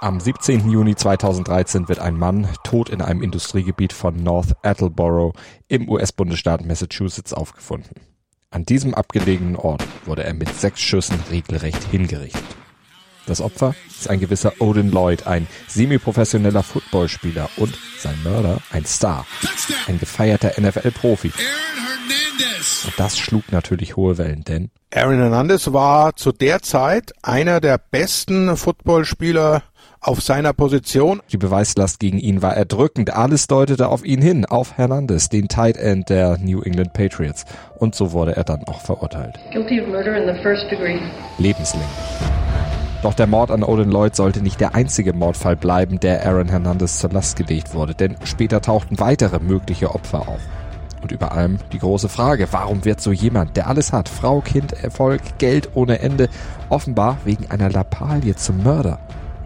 Am 17. Juni 2013 wird ein Mann tot in einem Industriegebiet von North Attleboro im US-Bundesstaat Massachusetts aufgefunden. An diesem abgelegenen Ort wurde er mit sechs Schüssen regelrecht hingerichtet. Das Opfer ist ein gewisser Odin Lloyd, ein semi-professioneller Footballspieler und sein Mörder ein Star, ein gefeierter NFL-Profi. Und das schlug natürlich hohe Wellen, denn Aaron Hernandez war zu der Zeit einer der besten Footballspieler auf seiner Position. Die Beweislast gegen ihn war erdrückend. Alles deutete auf ihn hin, auf Hernandez, den Tight End der New England Patriots. Und so wurde er dann auch verurteilt. Lebenslänglich. Doch der Mord an Odin Lloyd sollte nicht der einzige Mordfall bleiben, der Aaron Hernandez zur Last gelegt wurde, denn später tauchten weitere mögliche Opfer auf. Und über allem die große Frage, warum wird so jemand, der alles hat, Frau, Kind, Erfolg, Geld ohne Ende, offenbar wegen einer Lappalie zum Mörder?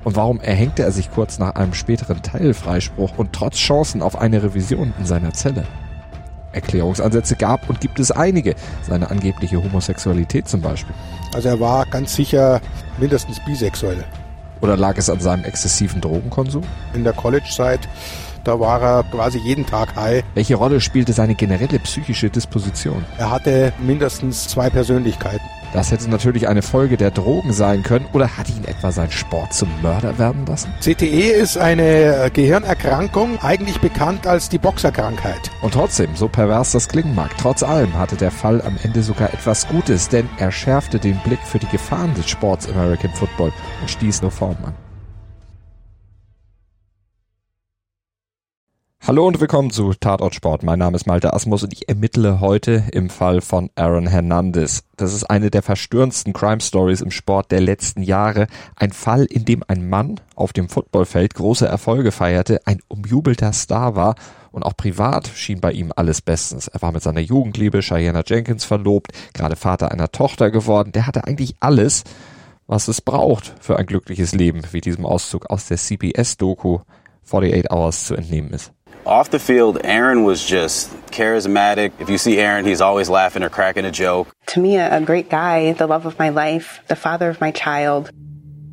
Und warum erhängte er sich kurz nach einem späteren Teilfreispruch und trotz Chancen auf eine Revision in seiner Zelle? Erklärungsansätze gab und gibt es einige, seine angebliche Homosexualität zum Beispiel. Also er war ganz sicher mindestens bisexuell. Oder lag es an seinem exzessiven Drogenkonsum? In der College-Zeit, da war er quasi jeden Tag high. Welche Rolle spielte seine generelle psychische Disposition? Er hatte mindestens zwei Persönlichkeiten. Das hätte natürlich eine Folge der Drogen sein können oder hat ihn etwa sein Sport zum Mörder werden lassen? CTE ist eine Gehirnerkrankung, eigentlich bekannt als die Boxerkrankheit. Und trotzdem, so pervers das klingen mag, trotz allem hatte der Fall am Ende sogar etwas Gutes, denn er schärfte den Blick für die Gefahren des Sports American Football und stieß Reformen an. Hallo und willkommen zu Tatort Sport. Mein Name ist Malte Asmus und ich ermittle heute im Fall von Aaron Hernandez. Das ist eine der verstörendsten Crime Stories im Sport der letzten Jahre. Ein Fall, in dem ein Mann auf dem Footballfeld große Erfolge feierte, ein umjubelter Star war und auch privat schien bei ihm alles bestens. Er war mit seiner Jugendliebe Cheyenne Jenkins verlobt, gerade Vater einer Tochter geworden. Der hatte eigentlich alles, was es braucht für ein glückliches Leben, wie diesem Auszug aus der CBS-Doku 48 Hours zu entnehmen ist. Off the field, Aaron was just charismatic. If you see Aaron, he's always laughing or cracking a joke. To me, a great guy, the love of my life, the father of my child.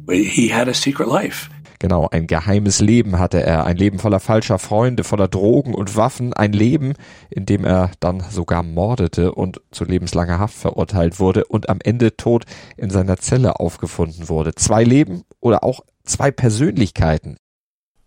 He had a secret life. Genau, ein geheimes Leben hatte er, ein Leben voller falscher Freunde, voller Drogen und Waffen, ein Leben, in dem er dann sogar mordete und zu lebenslanger Haft verurteilt wurde und am Ende tot in seiner Zelle aufgefunden wurde. Zwei Leben oder auch zwei Persönlichkeiten.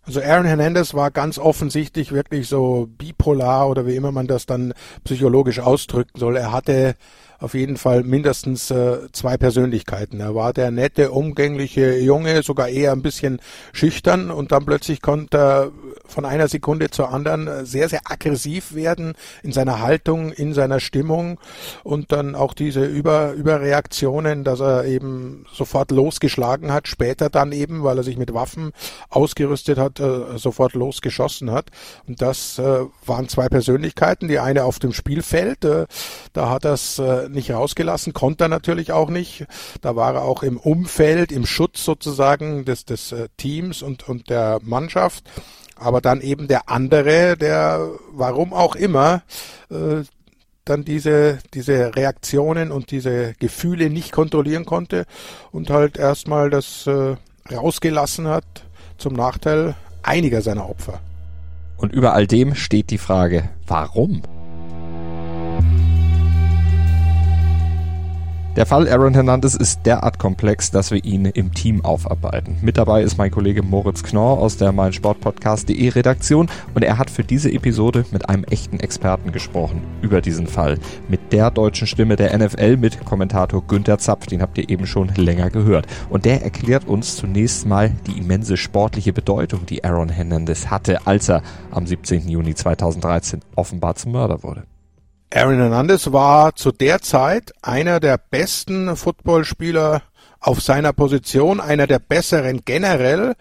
Also Aaron Hernandez war ganz offensichtlich wirklich so bipolar oder wie immer man das dann psychologisch ausdrücken soll. Er hatte auf jeden Fall mindestens äh, zwei Persönlichkeiten. Er war der nette, umgängliche Junge, sogar eher ein bisschen schüchtern und dann plötzlich konnte er von einer Sekunde zur anderen sehr, sehr aggressiv werden in seiner Haltung, in seiner Stimmung und dann auch diese Über Überreaktionen, dass er eben sofort losgeschlagen hat, später dann eben, weil er sich mit Waffen ausgerüstet hat, äh, sofort losgeschossen hat. Und das äh, waren zwei Persönlichkeiten, die eine auf dem Spielfeld, äh, da hat es äh, nicht rausgelassen, konnte er natürlich auch nicht. Da war er auch im Umfeld, im Schutz sozusagen des, des äh, Teams und, und der Mannschaft. Aber dann eben der andere, der, warum auch immer, äh, dann diese, diese Reaktionen und diese Gefühle nicht kontrollieren konnte und halt erstmal das äh, rausgelassen hat zum Nachteil einiger seiner Opfer. Und über all dem steht die Frage, warum? Der Fall Aaron Hernandez ist derart komplex, dass wir ihn im Team aufarbeiten. Mit dabei ist mein Kollege Moritz Knorr aus der meinsportpodcast.de Redaktion und er hat für diese Episode mit einem echten Experten gesprochen über diesen Fall. Mit der deutschen Stimme der NFL mit Kommentator Günther Zapf, den habt ihr eben schon länger gehört. Und der erklärt uns zunächst mal die immense sportliche Bedeutung, die Aaron Hernandez hatte, als er am 17. Juni 2013 offenbar zum Mörder wurde. Aaron Hernandez war zu der Zeit einer der besten Footballspieler auf seiner Position, einer der besseren generell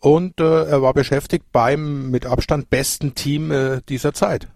und äh, er war beschäftigt beim mit Abstand besten Team äh, dieser Zeit.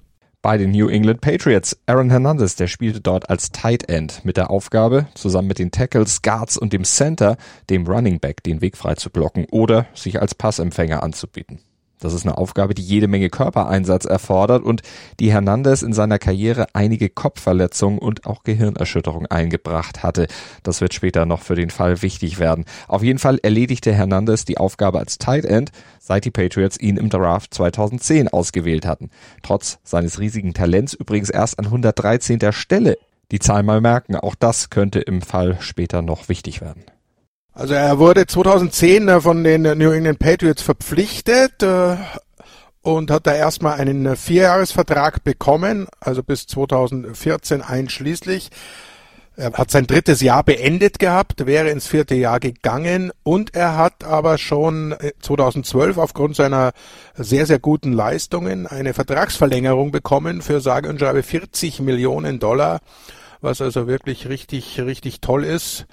Bei den New England Patriots. Aaron Hernandez, der spielte dort als Tight End mit der Aufgabe, zusammen mit den Tackles, Guards und dem Center, dem Running Back den Weg frei zu blocken oder sich als Passempfänger anzubieten. Das ist eine Aufgabe, die jede Menge Körpereinsatz erfordert und die Hernandez in seiner Karriere einige Kopfverletzungen und auch Gehirnerschütterung eingebracht hatte. Das wird später noch für den Fall wichtig werden. Auf jeden Fall erledigte Hernandez die Aufgabe als Tight End, seit die Patriots ihn im Draft 2010 ausgewählt hatten. Trotz seines riesigen Talents übrigens erst an 113. Stelle. Die Zahl mal merken, auch das könnte im Fall später noch wichtig werden. Also er wurde 2010 äh, von den New England Patriots verpflichtet äh, und hat da erstmal einen äh, Vierjahresvertrag bekommen, also bis 2014 einschließlich. Er hat sein drittes Jahr beendet gehabt, wäre ins vierte Jahr gegangen und er hat aber schon 2012 aufgrund seiner sehr, sehr guten Leistungen eine Vertragsverlängerung bekommen für sage und schreibe 40 Millionen Dollar, was also wirklich richtig, richtig toll ist.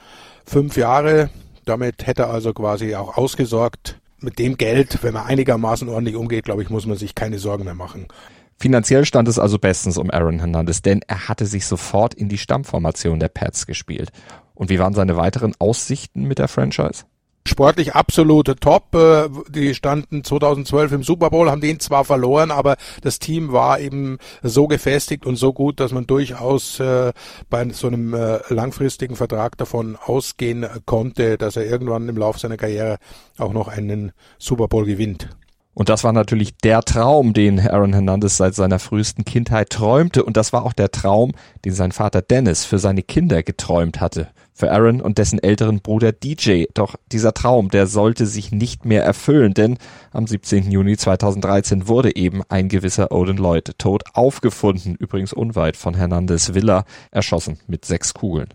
Fünf Jahre, damit hätte also quasi auch ausgesorgt. Mit dem Geld, wenn man einigermaßen ordentlich umgeht, glaube ich, muss man sich keine Sorgen mehr machen. Finanziell stand es also bestens um Aaron Hernandez, denn er hatte sich sofort in die Stammformation der Pats gespielt. Und wie waren seine weiteren Aussichten mit der Franchise? Sportlich absolute Top. Äh, die standen 2012 im Super Bowl, haben den zwar verloren, aber das Team war eben so gefestigt und so gut, dass man durchaus äh, bei so einem äh, langfristigen Vertrag davon ausgehen konnte, dass er irgendwann im Laufe seiner Karriere auch noch einen Super Bowl gewinnt. Und das war natürlich der Traum, den Aaron Hernandez seit seiner frühesten Kindheit träumte. Und das war auch der Traum, den sein Vater Dennis für seine Kinder geträumt hatte. Für Aaron und dessen älteren Bruder DJ. Doch dieser Traum, der sollte sich nicht mehr erfüllen, denn am 17. Juni 2013 wurde eben ein gewisser Odin Lloyd tot aufgefunden, übrigens unweit von Hernandez Villa, erschossen mit sechs Kugeln.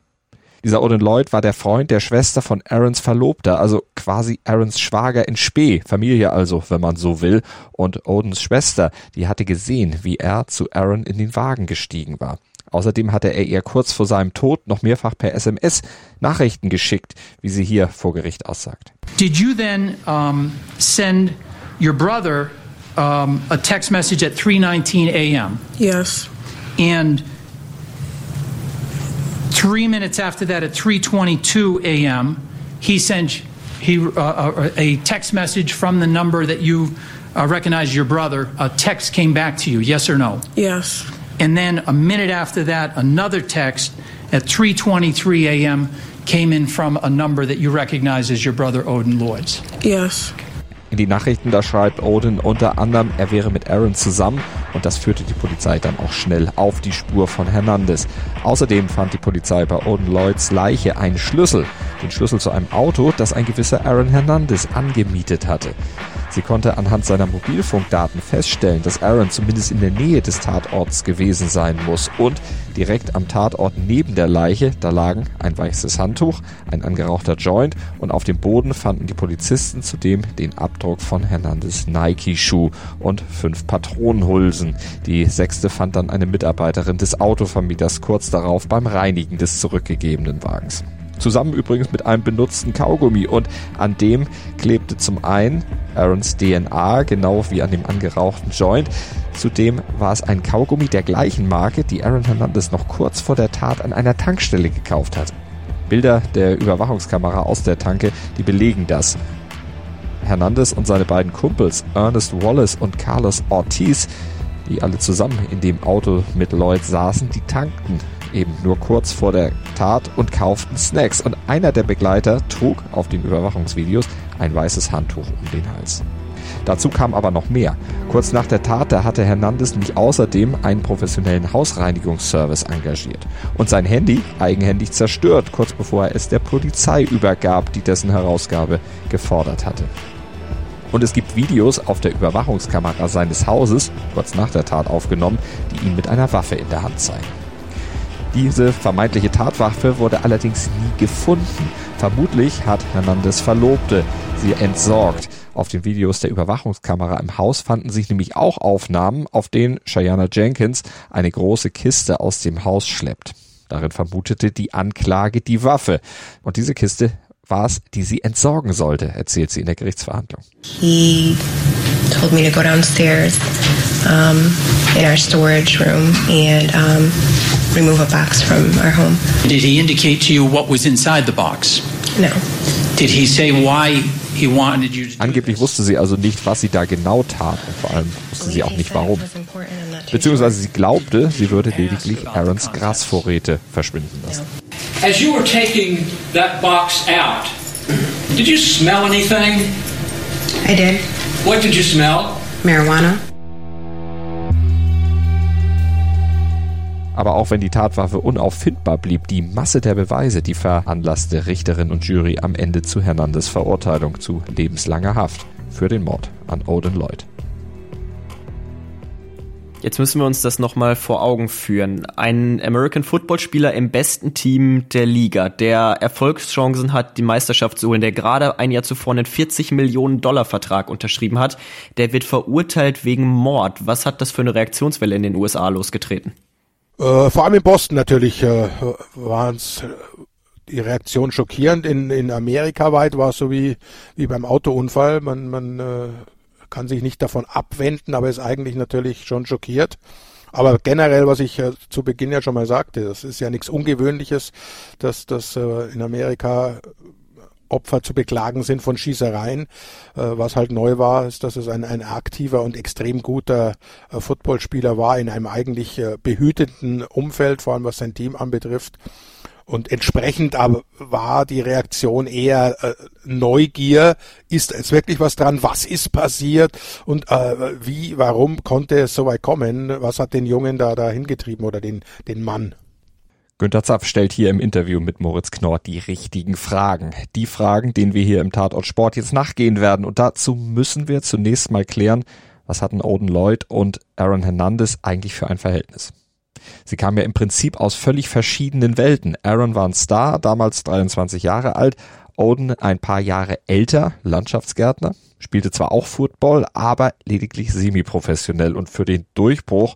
Dieser Odin Lloyd war der Freund der Schwester von Aarons Verlobter, also quasi Aarons Schwager in Spee, Familie also, wenn man so will. Und Odins Schwester, die hatte gesehen, wie er zu Aaron in den Wagen gestiegen war. Außerdem hatte er ihr kurz vor seinem Tod noch mehrfach per SMS Nachrichten geschickt, wie sie hier vor Gericht aussagt. Did you then um, send your brother um, a text message at 3:19 a.m.? Yes. And Three minutes after that, at 3:22 a.m., he sent he uh, uh, a text message from the number that you uh, recognize your brother. A text came back to you, yes or no? Yes. And then a minute after that, another text at 3:23 a.m. came in from a number that you recognize as your brother Odin Lloyd's. Yes. In die Nachrichten, da schreibt Odin unter anderem, er wäre mit Aaron zusammen und das führte die Polizei dann auch schnell auf die Spur von Hernandez. Außerdem fand die Polizei bei Odin Lloyds Leiche einen Schlüssel, den Schlüssel zu einem Auto, das ein gewisser Aaron Hernandez angemietet hatte. Sie konnte anhand seiner Mobilfunkdaten feststellen, dass Aaron zumindest in der Nähe des Tatorts gewesen sein muss und direkt am Tatort neben der Leiche, da lagen ein weißes Handtuch, ein angerauchter Joint und auf dem Boden fanden die Polizisten zudem den Abdruck von Hernandez Nike-Schuh und fünf Patronenhülsen. Die sechste fand dann eine Mitarbeiterin des Autovermieters kurz darauf beim Reinigen des zurückgegebenen Wagens. Zusammen übrigens mit einem benutzten Kaugummi und an dem klebte zum einen Aarons DNA, genau wie an dem angerauchten Joint. Zudem war es ein Kaugummi der gleichen Marke, die Aaron Hernandez noch kurz vor der Tat an einer Tankstelle gekauft hat. Bilder der Überwachungskamera aus der Tanke, die belegen das. Hernandez und seine beiden Kumpels Ernest Wallace und Carlos Ortiz, die alle zusammen in dem Auto mit Lloyd saßen, die tankten eben nur kurz vor der Tat und kauften Snacks. Und einer der Begleiter trug auf den Überwachungsvideos ein weißes Handtuch um den Hals. Dazu kam aber noch mehr. Kurz nach der Tat, da hatte Hernandez nämlich außerdem einen professionellen Hausreinigungsservice engagiert und sein Handy eigenhändig zerstört, kurz bevor er es der Polizei übergab, die dessen Herausgabe gefordert hatte. Und es gibt Videos auf der Überwachungskamera seines Hauses, kurz nach der Tat aufgenommen, die ihn mit einer Waffe in der Hand zeigen. Diese vermeintliche Tatwaffe wurde allerdings nie gefunden. Vermutlich hat Hernandez Verlobte sie entsorgt. Auf den Videos der Überwachungskamera im Haus fanden sich nämlich auch Aufnahmen, auf denen Cheyenne Jenkins eine große Kiste aus dem Haus schleppt. Darin vermutete die Anklage die Waffe. Und diese Kiste war es, die sie entsorgen sollte, erzählt sie in der Gerichtsverhandlung. He told me to go downstairs um, in our storage room and um, remove a box from our home. Did he indicate to you what was inside the box? No. Did he say why Angeblich wusste sie also nicht, was sie da genau tat und vor allem wusste sie auch nicht warum. Beziehungsweise sie glaubte, sie würde lediglich Aarons Grasvorräte verschwinden lassen. As you were taking that box out, did you smell anything? I did. What did you smell? Marijuana. Aber auch wenn die Tatwaffe unauffindbar blieb, die Masse der Beweise, die veranlasste Richterin und Jury am Ende zu Hernandez Verurteilung zu lebenslanger Haft für den Mord an Odin Lloyd. Jetzt müssen wir uns das nochmal vor Augen führen. Ein American Football Spieler im besten Team der Liga, der Erfolgschancen hat, die Meisterschaft zu holen, der gerade ein Jahr zuvor einen 40 Millionen Dollar Vertrag unterschrieben hat, der wird verurteilt wegen Mord. Was hat das für eine Reaktionswelle in den USA losgetreten? Äh, vor allem in Boston natürlich äh, waren es äh, die Reaktion schockierend. In, in Amerika weit war es so wie, wie beim Autounfall. Man, man äh, kann sich nicht davon abwenden, aber ist eigentlich natürlich schon schockiert. Aber generell, was ich äh, zu Beginn ja schon mal sagte, das ist ja nichts Ungewöhnliches, dass das äh, in Amerika Opfer zu beklagen sind von Schießereien. Äh, was halt neu war, ist, dass es ein, ein aktiver und extrem guter äh, Footballspieler war in einem eigentlich äh, behüteten Umfeld, vor allem was sein Team anbetrifft. Und entsprechend aber war die Reaktion eher äh, Neugier. Ist es wirklich was dran? Was ist passiert? Und äh, wie, warum konnte es so weit kommen? Was hat den Jungen da, da hingetrieben oder den, den Mann? Günter Zapf stellt hier im Interview mit Moritz Knorr die richtigen Fragen. Die Fragen, denen wir hier im Tatort Sport jetzt nachgehen werden. Und dazu müssen wir zunächst mal klären, was hatten Odin Lloyd und Aaron Hernandez eigentlich für ein Verhältnis? Sie kamen ja im Prinzip aus völlig verschiedenen Welten. Aaron war ein Star, damals 23 Jahre alt. Odin ein paar Jahre älter, Landschaftsgärtner, spielte zwar auch Football, aber lediglich semi-professionell und für den Durchbruch,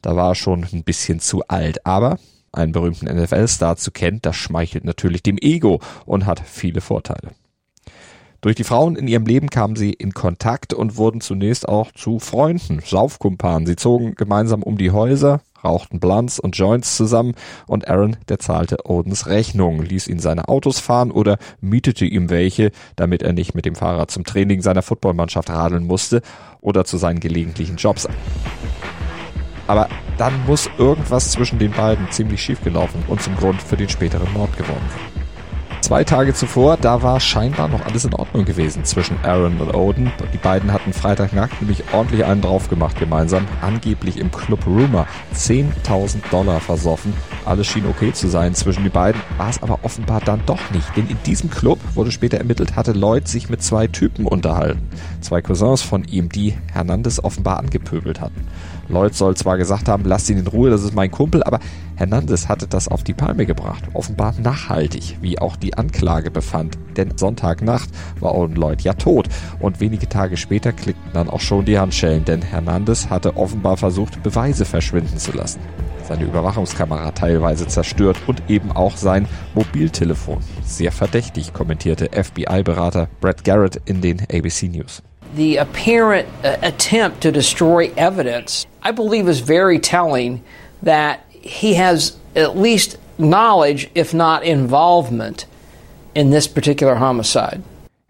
da war er schon ein bisschen zu alt. Aber einen berühmten NFL-Star zu kennen, das schmeichelt natürlich dem Ego und hat viele Vorteile. Durch die Frauen in ihrem Leben kamen sie in Kontakt und wurden zunächst auch zu Freunden, Saufkumpanen. Sie zogen gemeinsam um die Häuser, rauchten Blunts und Joints zusammen und Aaron, der zahlte Odens Rechnung, ließ ihn seine Autos fahren oder mietete ihm welche, damit er nicht mit dem Fahrrad zum Training seiner Footballmannschaft radeln musste oder zu seinen gelegentlichen Jobs. Aber dann muss irgendwas zwischen den beiden ziemlich schief gelaufen und zum Grund für den späteren Mord geworden Zwei Tage zuvor, da war scheinbar noch alles in Ordnung gewesen zwischen Aaron und Odin. Die beiden hatten Freitagnacht nämlich ordentlich einen drauf gemacht gemeinsam. Angeblich im Club Rumor 10.000 Dollar versoffen. Alles schien okay zu sein zwischen die beiden, war es aber offenbar dann doch nicht. Denn in diesem Club, wurde später ermittelt, hatte Lloyd sich mit zwei Typen unterhalten. Zwei Cousins von ihm, die Hernandez offenbar angepöbelt hatten. Lloyd soll zwar gesagt haben, lasst ihn in Ruhe, das ist mein Kumpel, aber Hernandez hatte das auf die Palme gebracht. Offenbar nachhaltig, wie auch die Anklage befand. Denn Sonntagnacht war Owen Lloyd ja tot. Und wenige Tage später klickten dann auch schon die Handschellen, denn Hernandez hatte offenbar versucht, Beweise verschwinden zu lassen. Seine Überwachungskamera teilweise zerstört und eben auch sein Mobiltelefon. Sehr verdächtig, kommentierte FBI-Berater Brad Garrett in den ABC News. The apparent uh, attempt to destroy evidence, I believe is very telling that he has at least knowledge, if not involvement, in this particular homicide.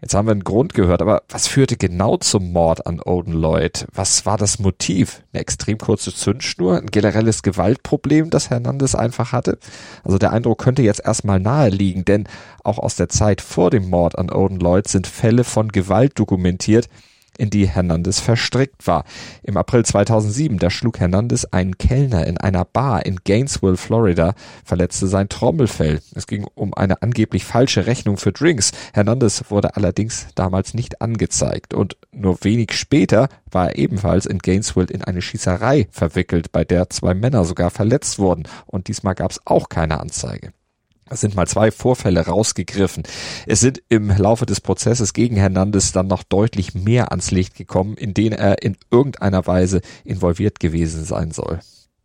Jetzt haben wir einen Grund gehört, aber was führte genau zum Mord an Odin Lloyd? Was war das Motiv? Eine extrem kurze Zündschnur? Ein generelles Gewaltproblem, das Hernandez einfach hatte? Also der Eindruck könnte jetzt erstmal nahe liegen, denn auch aus der Zeit vor dem Mord an Odin Lloyd sind Fälle von Gewalt dokumentiert, in die Hernandez verstrickt war. Im April 2007, da schlug Hernandez einen Kellner in einer Bar in Gainesville, Florida, verletzte sein Trommelfell. Es ging um eine angeblich falsche Rechnung für Drinks. Hernandez wurde allerdings damals nicht angezeigt und nur wenig später war er ebenfalls in Gainesville in eine Schießerei verwickelt, bei der zwei Männer sogar verletzt wurden und diesmal gab es auch keine Anzeige. Sind mal zwei Vorfälle rausgegriffen. Es sind im Laufe des Prozesses gegen Hernandez dann noch deutlich mehr ans Licht gekommen, in denen er in irgendeiner Weise involviert gewesen sein soll.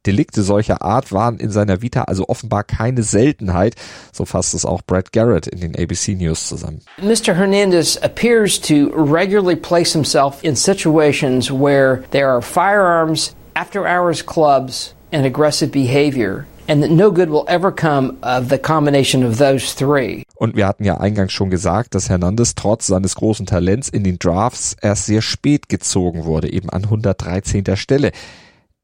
Delikte solcher Art waren in seiner Vita also offenbar keine Seltenheit, so fasst es auch Brad Garrett in den ABC News zusammen. Mr. Hernandez appears to regularly place himself in situations where there are firearms, after hours clubs, and aggressive behavior. And that no good will ever come of the combination of those three. Und wir hatten ja eingangs schon gesagt, dass Hernandez trotz seines großen Talents in den Drafts erst sehr spät gezogen wurde, eben an 113. Stelle.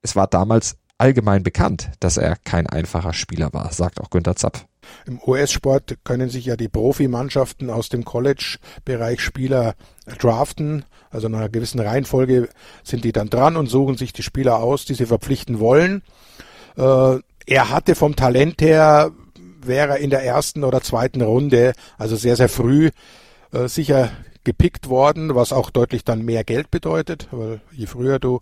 Es war damals allgemein bekannt, dass er kein einfacher Spieler war, sagt auch Günter Zapf. Im US-Sport können sich ja die Profimannschaften aus dem College-Bereich Spieler draften. Also in einer gewissen Reihenfolge sind die dann dran und suchen sich die Spieler aus, die sie verpflichten wollen. Äh, er hatte vom Talent her, wäre in der ersten oder zweiten Runde, also sehr, sehr früh, äh, sicher gepickt worden, was auch deutlich dann mehr Geld bedeutet, weil je früher du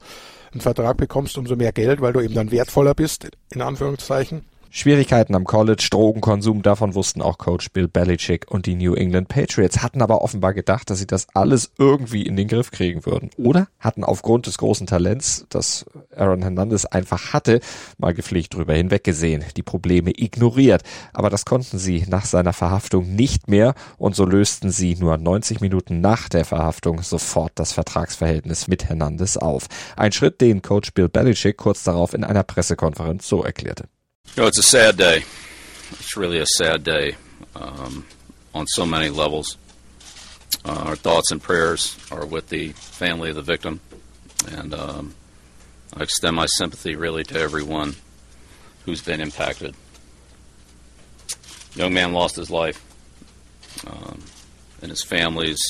einen Vertrag bekommst, umso mehr Geld, weil du eben dann wertvoller bist, in Anführungszeichen. Schwierigkeiten am College, Drogenkonsum, davon wussten auch Coach Bill Belichick und die New England Patriots, hatten aber offenbar gedacht, dass sie das alles irgendwie in den Griff kriegen würden. Oder hatten aufgrund des großen Talents, das Aaron Hernandez einfach hatte, mal gepflegt drüber hinweggesehen, die Probleme ignoriert. Aber das konnten sie nach seiner Verhaftung nicht mehr und so lösten sie nur 90 Minuten nach der Verhaftung sofort das Vertragsverhältnis mit Hernandez auf. Ein Schritt, den Coach Bill Belichick kurz darauf in einer Pressekonferenz so erklärte. You know, it's a sad day. It's really a sad day um, on so many levels. Uh, our thoughts and prayers are with the family of the victim, and um, I extend my sympathy really to everyone who's been impacted. young man lost his life, um, and his families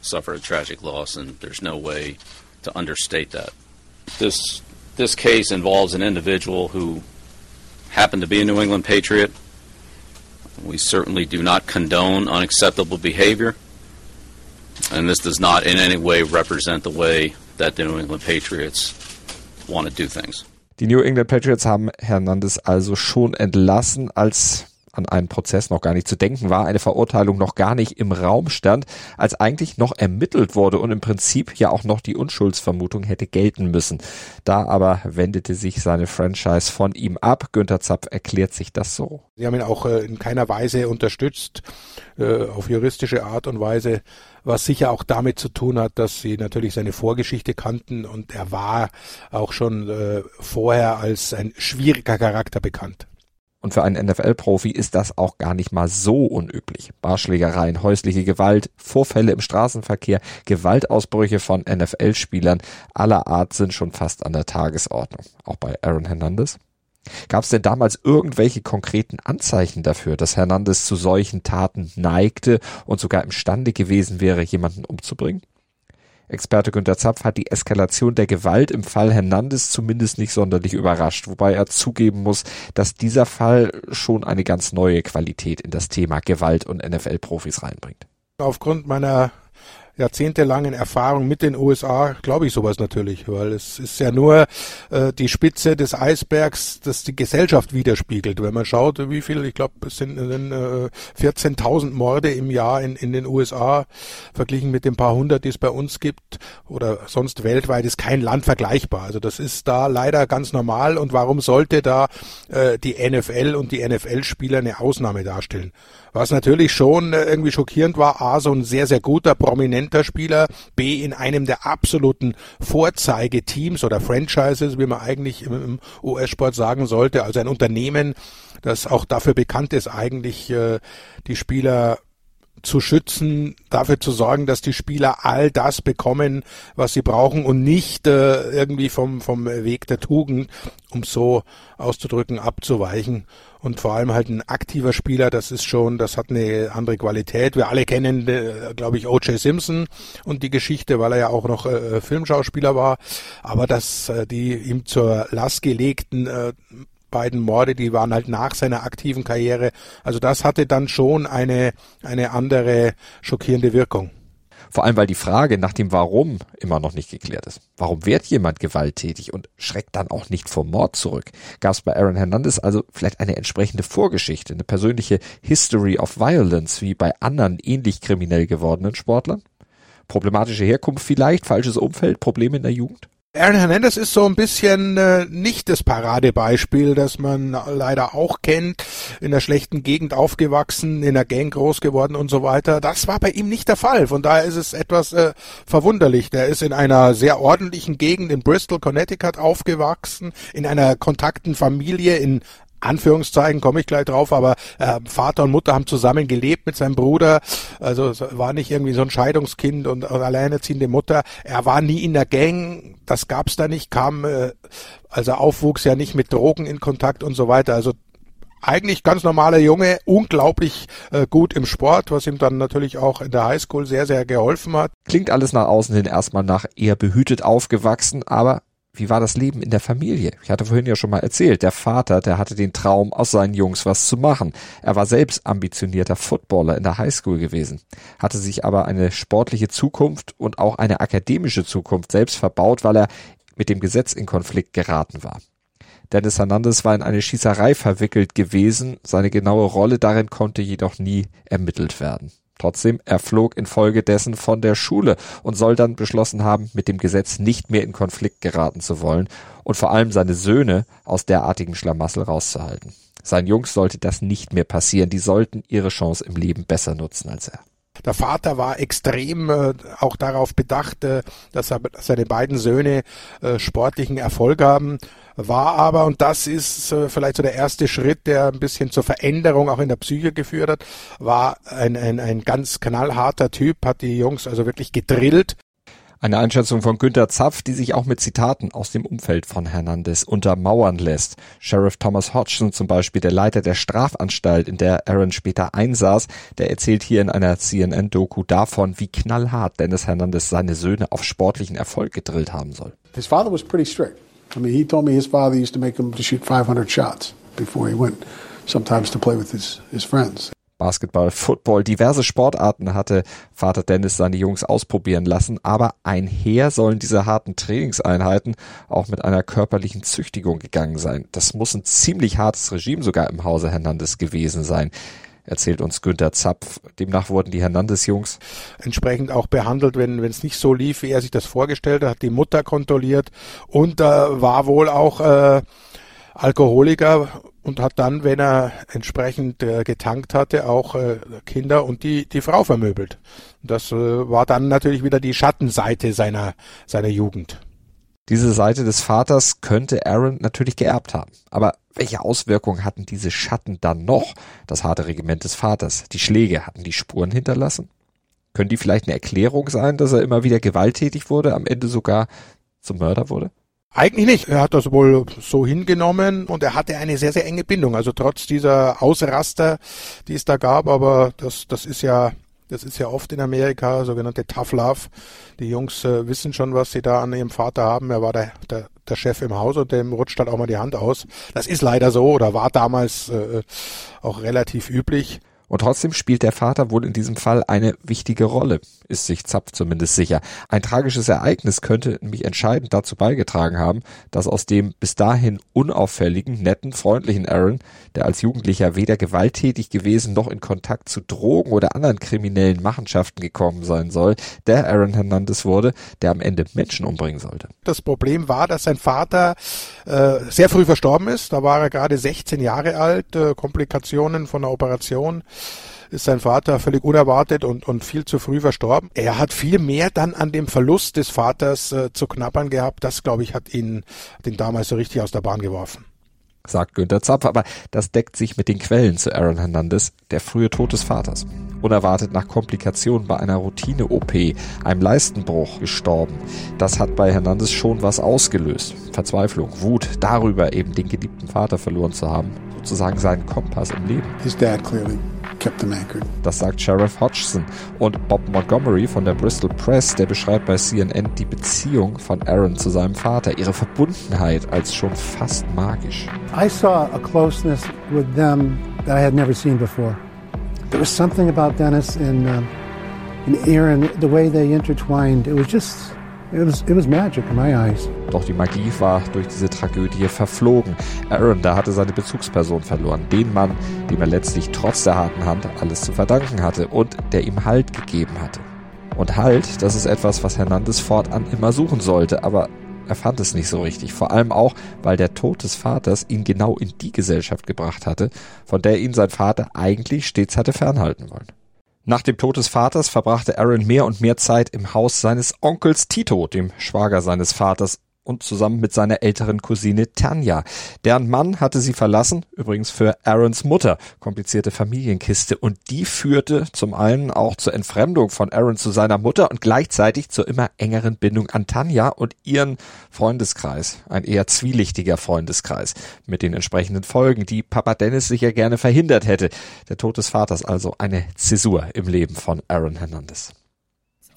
suffered a tragic loss, and there's no way to understate that. This this case involves an individual who happen to be a New England Patriot. We certainly do not condone unacceptable behavior, and this does not in any way represent the way that the New England Patriots want to do things. Die New England Patriots haben Hernandez also schon entlassen, als an einen Prozess noch gar nicht zu denken war, eine Verurteilung noch gar nicht im Raum stand, als eigentlich noch ermittelt wurde und im Prinzip ja auch noch die Unschuldsvermutung hätte gelten müssen. Da aber wendete sich seine Franchise von ihm ab. Günther Zapf erklärt sich das so. Sie haben ihn auch äh, in keiner Weise unterstützt, äh, auf juristische Art und Weise, was sicher auch damit zu tun hat, dass sie natürlich seine Vorgeschichte kannten und er war auch schon äh, vorher als ein schwieriger Charakter bekannt. Und für einen NFL-Profi ist das auch gar nicht mal so unüblich. Barschlägereien, häusliche Gewalt, Vorfälle im Straßenverkehr, Gewaltausbrüche von NFL-Spielern aller Art sind schon fast an der Tagesordnung. Auch bei Aaron Hernandez. Gab es denn damals irgendwelche konkreten Anzeichen dafür, dass Hernandez zu solchen Taten neigte und sogar imstande gewesen wäre, jemanden umzubringen? Experte Günter Zapf hat die Eskalation der Gewalt im Fall Hernandez zumindest nicht sonderlich überrascht, wobei er zugeben muss, dass dieser Fall schon eine ganz neue Qualität in das Thema Gewalt und NFL-Profis reinbringt. Aufgrund meiner jahrzehntelangen Erfahrung mit den USA glaube ich sowas natürlich, weil es ist ja nur äh, die Spitze des Eisbergs, das die Gesellschaft widerspiegelt. Wenn man schaut, wie viel, ich glaube, es sind äh, 14.000 Morde im Jahr in, in den USA verglichen mit den paar hundert, die es bei uns gibt oder sonst weltweit ist kein Land vergleichbar. Also das ist da leider ganz normal und warum sollte da äh, die NFL und die NFL-Spieler eine Ausnahme darstellen? Was natürlich schon äh, irgendwie schockierend war, A, so ein sehr, sehr guter, prominenter Spieler, B, in einem der absoluten Vorzeigeteams oder Franchises, wie man eigentlich im US-Sport sagen sollte, also ein Unternehmen, das auch dafür bekannt ist, eigentlich äh, die Spieler zu schützen, dafür zu sorgen, dass die Spieler all das bekommen, was sie brauchen und nicht äh, irgendwie vom, vom Weg der Tugend, um so auszudrücken, abzuweichen. Und vor allem halt ein aktiver Spieler, das ist schon, das hat eine andere Qualität. Wir alle kennen, äh, glaube ich, O.J. Simpson und die Geschichte, weil er ja auch noch äh, Filmschauspieler war. Aber dass äh, die ihm zur Last gelegten äh, beiden Morde, die waren halt nach seiner aktiven Karriere. Also das hatte dann schon eine, eine andere schockierende Wirkung. Vor allem, weil die Frage nach dem Warum immer noch nicht geklärt ist. Warum wird jemand gewalttätig und schreckt dann auch nicht vor Mord zurück? Gab es bei Aaron Hernandez also vielleicht eine entsprechende Vorgeschichte, eine persönliche History of Violence wie bei anderen ähnlich kriminell gewordenen Sportlern? Problematische Herkunft vielleicht, falsches Umfeld, Probleme in der Jugend? Aaron Hernandez ist so ein bisschen äh, nicht das Paradebeispiel, das man leider auch kennt, in der schlechten Gegend aufgewachsen, in der Gang groß geworden und so weiter. Das war bei ihm nicht der Fall. Von daher ist es etwas äh, verwunderlich. Der ist in einer sehr ordentlichen Gegend in Bristol, Connecticut aufgewachsen, in einer kontakten Familie in Anführungszeichen komme ich gleich drauf, aber äh, Vater und Mutter haben zusammen gelebt mit seinem Bruder. Also war nicht irgendwie so ein Scheidungskind und, und alleinerziehende Mutter. Er war nie in der Gang, das gab's da nicht, kam äh, also aufwuchs ja nicht mit Drogen in Kontakt und so weiter. Also eigentlich ganz normaler Junge, unglaublich äh, gut im Sport, was ihm dann natürlich auch in der Highschool sehr, sehr geholfen hat. Klingt alles nach außen hin erstmal nach eher behütet aufgewachsen, aber wie war das Leben in der Familie? Ich hatte vorhin ja schon mal erzählt, der Vater, der hatte den Traum, aus seinen Jungs was zu machen. Er war selbst ambitionierter Footballer in der Highschool gewesen, hatte sich aber eine sportliche Zukunft und auch eine akademische Zukunft selbst verbaut, weil er mit dem Gesetz in Konflikt geraten war. Dennis Hernandez war in eine Schießerei verwickelt gewesen, seine genaue Rolle darin konnte jedoch nie ermittelt werden. Trotzdem, er flog infolgedessen von der Schule und soll dann beschlossen haben, mit dem Gesetz nicht mehr in Konflikt geraten zu wollen und vor allem seine Söhne aus derartigem Schlamassel rauszuhalten. Seinen Jungs sollte das nicht mehr passieren, die sollten ihre Chance im Leben besser nutzen als er. Der Vater war extrem äh, auch darauf bedacht, äh, dass, er, seine beiden Söhne äh, sportlichen Erfolg haben. War aber, und das ist äh, vielleicht so der erste Schritt, der ein bisschen zur Veränderung auch in der Psyche geführt hat, war ein, ein, ein ganz knallharter Typ, hat die Jungs also wirklich gedrillt eine Einschätzung von Günter Zapf, die sich auch mit Zitaten aus dem Umfeld von Hernandez untermauern lässt. Sheriff Thomas Hodgson zum Beispiel, der Leiter der Strafanstalt, in der Aaron später einsaß, der erzählt hier in einer CNN-Doku davon, wie knallhart Dennis Hernandez seine Söhne auf sportlichen Erfolg gedrillt haben soll. His father was pretty strict. I mean, he told me his father used to make him to shoot 500 shots before he went sometimes to play with his, his friends. Basketball, Football, diverse Sportarten hatte Vater Dennis seine Jungs ausprobieren lassen, aber einher sollen diese harten Trainingseinheiten auch mit einer körperlichen Züchtigung gegangen sein. Das muss ein ziemlich hartes Regime sogar im Hause Hernandez gewesen sein erzählt uns Günther Zapf. Demnach wurden die Hernandez-Jungs entsprechend auch behandelt, wenn es nicht so lief, wie er sich das vorgestellt hat, hat die Mutter kontrolliert und äh, war wohl auch äh, Alkoholiker und hat dann, wenn er entsprechend äh, getankt hatte, auch äh, Kinder und die, die Frau vermöbelt. Das äh, war dann natürlich wieder die Schattenseite seiner, seiner Jugend. Diese Seite des Vaters könnte Aaron natürlich geerbt haben. Aber welche Auswirkungen hatten diese Schatten dann noch? Das harte Regiment des Vaters, die Schläge, hatten die Spuren hinterlassen? Können die vielleicht eine Erklärung sein, dass er immer wieder gewalttätig wurde, am Ende sogar zum Mörder wurde? Eigentlich nicht. Er hat das wohl so hingenommen und er hatte eine sehr, sehr enge Bindung. Also trotz dieser Ausraster, die es da gab, aber das, das ist ja, das ist ja oft in Amerika, sogenannte Tough Love. Die Jungs äh, wissen schon, was sie da an ihrem Vater haben. Er war der, der, der Chef im Haus und dem rutscht halt auch mal die Hand aus. Das ist leider so oder war damals äh, auch relativ üblich. Und trotzdem spielt der Vater wohl in diesem Fall eine wichtige Rolle, ist sich Zapf zumindest sicher. Ein tragisches Ereignis könnte nämlich entscheidend dazu beigetragen haben, dass aus dem bis dahin unauffälligen, netten, freundlichen Aaron, der als Jugendlicher weder gewalttätig gewesen noch in Kontakt zu Drogen oder anderen kriminellen Machenschaften gekommen sein soll, der Aaron Hernandez wurde, der am Ende Menschen umbringen sollte. Das Problem war, dass sein Vater äh, sehr früh verstorben ist. Da war er gerade 16 Jahre alt, äh, Komplikationen von der Operation ist sein Vater völlig unerwartet und, und viel zu früh verstorben. Er hat viel mehr dann an dem Verlust des Vaters äh, zu knappern gehabt. Das, glaube ich, hat ihn, den damals so richtig aus der Bahn geworfen sagt Günther Zapf, aber das deckt sich mit den Quellen zu Aaron Hernandez, der frühe Tod des Vaters. Unerwartet nach Komplikationen bei einer Routine-OP, einem Leistenbruch gestorben. Das hat bei Hernandez schon was ausgelöst. Verzweiflung, Wut darüber, eben den geliebten Vater verloren zu haben, sozusagen seinen Kompass im Leben. His dad clearly. Das sagt Sheriff Hodgson. Und Bob Montgomery von der Bristol Press, der beschreibt bei CNN die Beziehung von Aaron zu seinem Vater, ihre Verbundenheit als schon fast magisch. I saw a closeness with them that I had never seen before. There was something about Dennis and, uh, and Aaron, the way they intertwined. It was just It was, it was magic in my eyes. Doch die Magie war durch diese Tragödie verflogen. Aaron, da hatte seine Bezugsperson verloren. Den Mann, dem er letztlich trotz der harten Hand alles zu verdanken hatte und der ihm Halt gegeben hatte. Und Halt, das ist etwas, was Hernandez fortan immer suchen sollte, aber er fand es nicht so richtig. Vor allem auch, weil der Tod des Vaters ihn genau in die Gesellschaft gebracht hatte, von der ihn sein Vater eigentlich stets hatte fernhalten wollen. Nach dem Tod des Vaters verbrachte Aaron mehr und mehr Zeit im Haus seines Onkels Tito, dem Schwager seines Vaters, und zusammen mit seiner älteren Cousine Tanja. Deren Mann hatte sie verlassen, übrigens für Aarons Mutter, komplizierte Familienkiste. Und die führte zum einen auch zur Entfremdung von Aaron zu seiner Mutter und gleichzeitig zur immer engeren Bindung an Tanja und ihren Freundeskreis. Ein eher zwielichtiger Freundeskreis mit den entsprechenden Folgen, die Papa Dennis sicher gerne verhindert hätte. Der Tod des Vaters also eine Zäsur im Leben von Aaron Hernandez.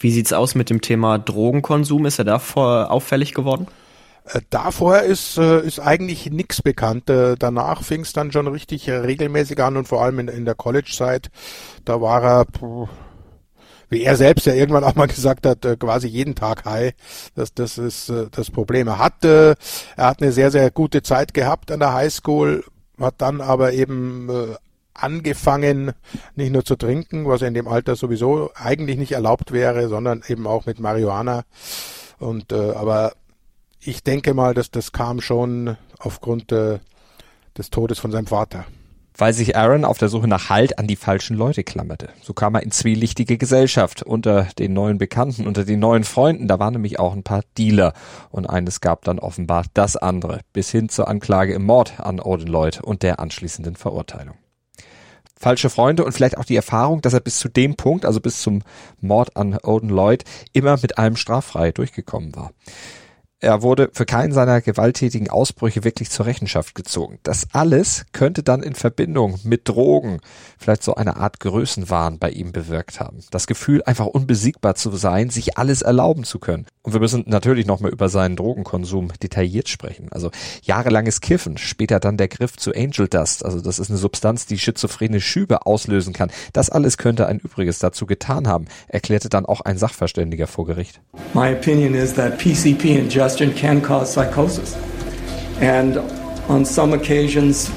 Wie sieht's aus mit dem Thema Drogenkonsum? Ist er da auffällig geworden? Äh, da vorher ist, äh, ist eigentlich nichts bekannt. Äh, danach fing es dann schon richtig regelmäßig an und vor allem in, in der College-Zeit, da war er, wie er selbst ja irgendwann auch mal gesagt hat, quasi jeden Tag high. Das, das ist das Problem. Er hat, er hat eine sehr, sehr gute Zeit gehabt an der Highschool, hat dann aber eben angefangen, nicht nur zu trinken, was in dem Alter sowieso eigentlich nicht erlaubt wäre, sondern eben auch mit Marihuana. Und äh, aber ich denke mal, dass das kam schon aufgrund äh, des Todes von seinem Vater. Weil sich Aaron auf der Suche nach Halt an die falschen Leute klammerte. So kam er in zwielichtige Gesellschaft unter den neuen Bekannten, unter den neuen Freunden. Da waren nämlich auch ein paar Dealer. Und eines gab dann offenbar das andere. Bis hin zur Anklage im Mord an Odin Lloyd und der anschließenden Verurteilung falsche Freunde und vielleicht auch die Erfahrung, dass er bis zu dem Punkt, also bis zum Mord an Odin Lloyd, immer mit allem straffrei durchgekommen war. Er wurde für keinen seiner gewalttätigen Ausbrüche wirklich zur Rechenschaft gezogen. Das alles könnte dann in Verbindung mit Drogen vielleicht so eine Art Größenwahn bei ihm bewirkt haben. Das Gefühl, einfach unbesiegbar zu sein, sich alles erlauben zu können. Und wir müssen natürlich nochmal über seinen Drogenkonsum detailliert sprechen. Also jahrelanges Kiffen, später dann der Griff zu Angel Dust. Also das ist eine Substanz, die schizophrene Schübe auslösen kann. Das alles könnte ein Übriges dazu getan haben, erklärte dann auch ein Sachverständiger vor Gericht. My opinion is that PCP ingestion can cause psychosis. And on some occasions,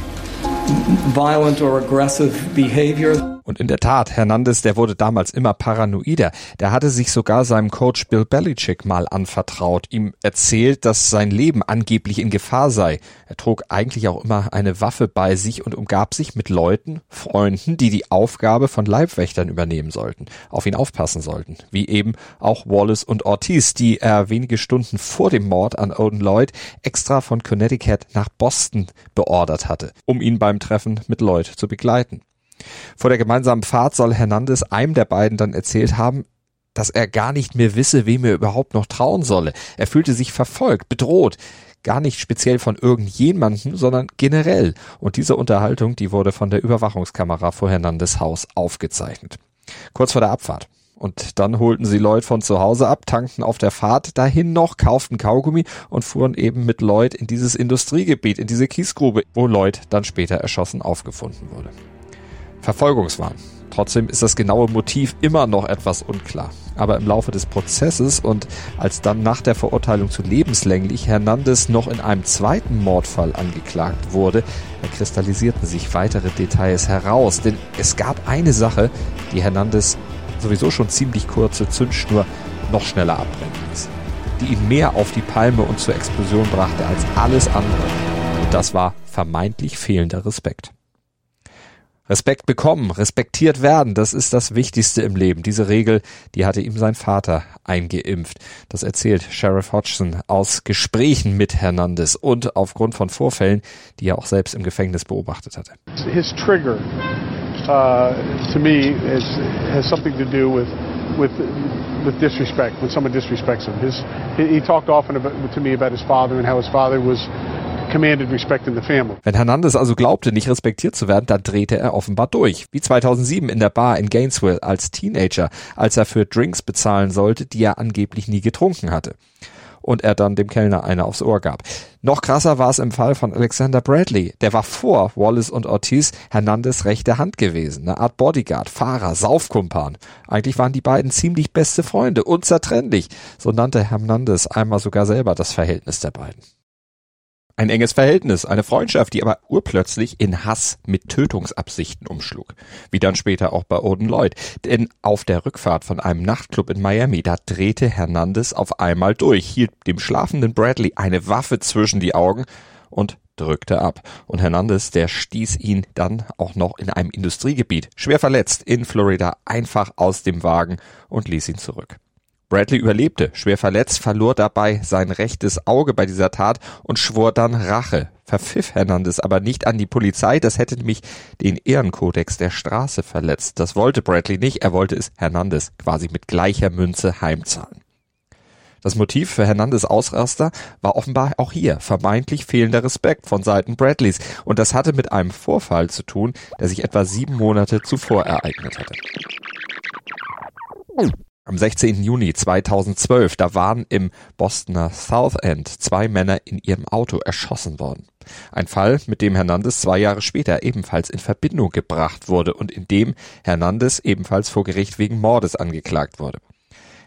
violent or aggressive behavior. Und in der Tat, Hernandez, der wurde damals immer paranoider. Der hatte sich sogar seinem Coach Bill Belichick mal anvertraut, ihm erzählt, dass sein Leben angeblich in Gefahr sei. Er trug eigentlich auch immer eine Waffe bei sich und umgab sich mit Leuten, Freunden, die die Aufgabe von Leibwächtern übernehmen sollten, auf ihn aufpassen sollten. Wie eben auch Wallace und Ortiz, die er wenige Stunden vor dem Mord an Odin Lloyd extra von Connecticut nach Boston beordert hatte, um ihn beim Treffen mit Lloyd zu begleiten. Vor der gemeinsamen Fahrt soll Hernandez einem der beiden dann erzählt haben, dass er gar nicht mehr wisse, wem er überhaupt noch trauen solle. Er fühlte sich verfolgt, bedroht. Gar nicht speziell von irgendjemandem, sondern generell. Und diese Unterhaltung, die wurde von der Überwachungskamera vor Hernandez Haus aufgezeichnet. Kurz vor der Abfahrt. Und dann holten sie Lloyd von zu Hause ab, tankten auf der Fahrt dahin noch, kauften Kaugummi und fuhren eben mit Lloyd in dieses Industriegebiet, in diese Kiesgrube, wo Lloyd dann später erschossen aufgefunden wurde. Verfolgungswahn. Trotzdem ist das genaue Motiv immer noch etwas unklar. Aber im Laufe des Prozesses und als dann nach der Verurteilung zu lebenslänglich Hernandez noch in einem zweiten Mordfall angeklagt wurde, kristallisierten sich weitere Details heraus. Denn es gab eine Sache, die Hernandez sowieso schon ziemlich kurze Zündschnur noch schneller abbrennen ließ. Die ihn mehr auf die Palme und zur Explosion brachte als alles andere. Und das war vermeintlich fehlender Respekt. Respekt bekommen, respektiert werden, das ist das Wichtigste im Leben. Diese Regel, die hatte ihm sein Vater eingeimpft. Das erzählt Sheriff Hodgson aus Gesprächen mit Hernandez und aufgrund von Vorfällen, die er auch selbst im Gefängnis beobachtet hatte. His trigger uh, to me is, has something to do with with with disrespect when someone disrespects him. His he, he talked often about, to me about his father and how his father was commanded respect in the family. Wenn Hernandez also glaubte, nicht respektiert zu werden, dann drehte er offenbar durch. Wie 2007 in der Bar in Gainesville als Teenager, als er für Drinks bezahlen sollte, die er angeblich nie getrunken hatte. Und er dann dem Kellner eine aufs Ohr gab. Noch krasser war es im Fall von Alexander Bradley. Der war vor Wallace und Ortiz Hernandez rechte Hand gewesen. Eine Art Bodyguard, Fahrer, Saufkumpan. Eigentlich waren die beiden ziemlich beste Freunde, unzertrennlich. So nannte Hernandez einmal sogar selber das Verhältnis der beiden. Ein enges Verhältnis, eine Freundschaft, die aber urplötzlich in Hass mit Tötungsabsichten umschlug. Wie dann später auch bei Odin Lloyd. Denn auf der Rückfahrt von einem Nachtclub in Miami, da drehte Hernandez auf einmal durch, hielt dem schlafenden Bradley eine Waffe zwischen die Augen und drückte ab. Und Hernandez, der stieß ihn dann auch noch in einem Industriegebiet, schwer verletzt in Florida, einfach aus dem Wagen und ließ ihn zurück. Bradley überlebte, schwer verletzt, verlor dabei sein rechtes Auge bei dieser Tat und schwor dann Rache. Verpfiff Hernandez aber nicht an die Polizei, das hätte nämlich den Ehrenkodex der Straße verletzt. Das wollte Bradley nicht, er wollte es Hernandez quasi mit gleicher Münze heimzahlen. Das Motiv für Hernandez Ausraster war offenbar auch hier vermeintlich fehlender Respekt von Seiten Bradleys und das hatte mit einem Vorfall zu tun, der sich etwa sieben Monate zuvor ereignet hatte. Am 16. Juni 2012, da waren im Bostoner South End zwei Männer in ihrem Auto erschossen worden. Ein Fall, mit dem Hernandez zwei Jahre später ebenfalls in Verbindung gebracht wurde und in dem Hernandez ebenfalls vor Gericht wegen Mordes angeklagt wurde.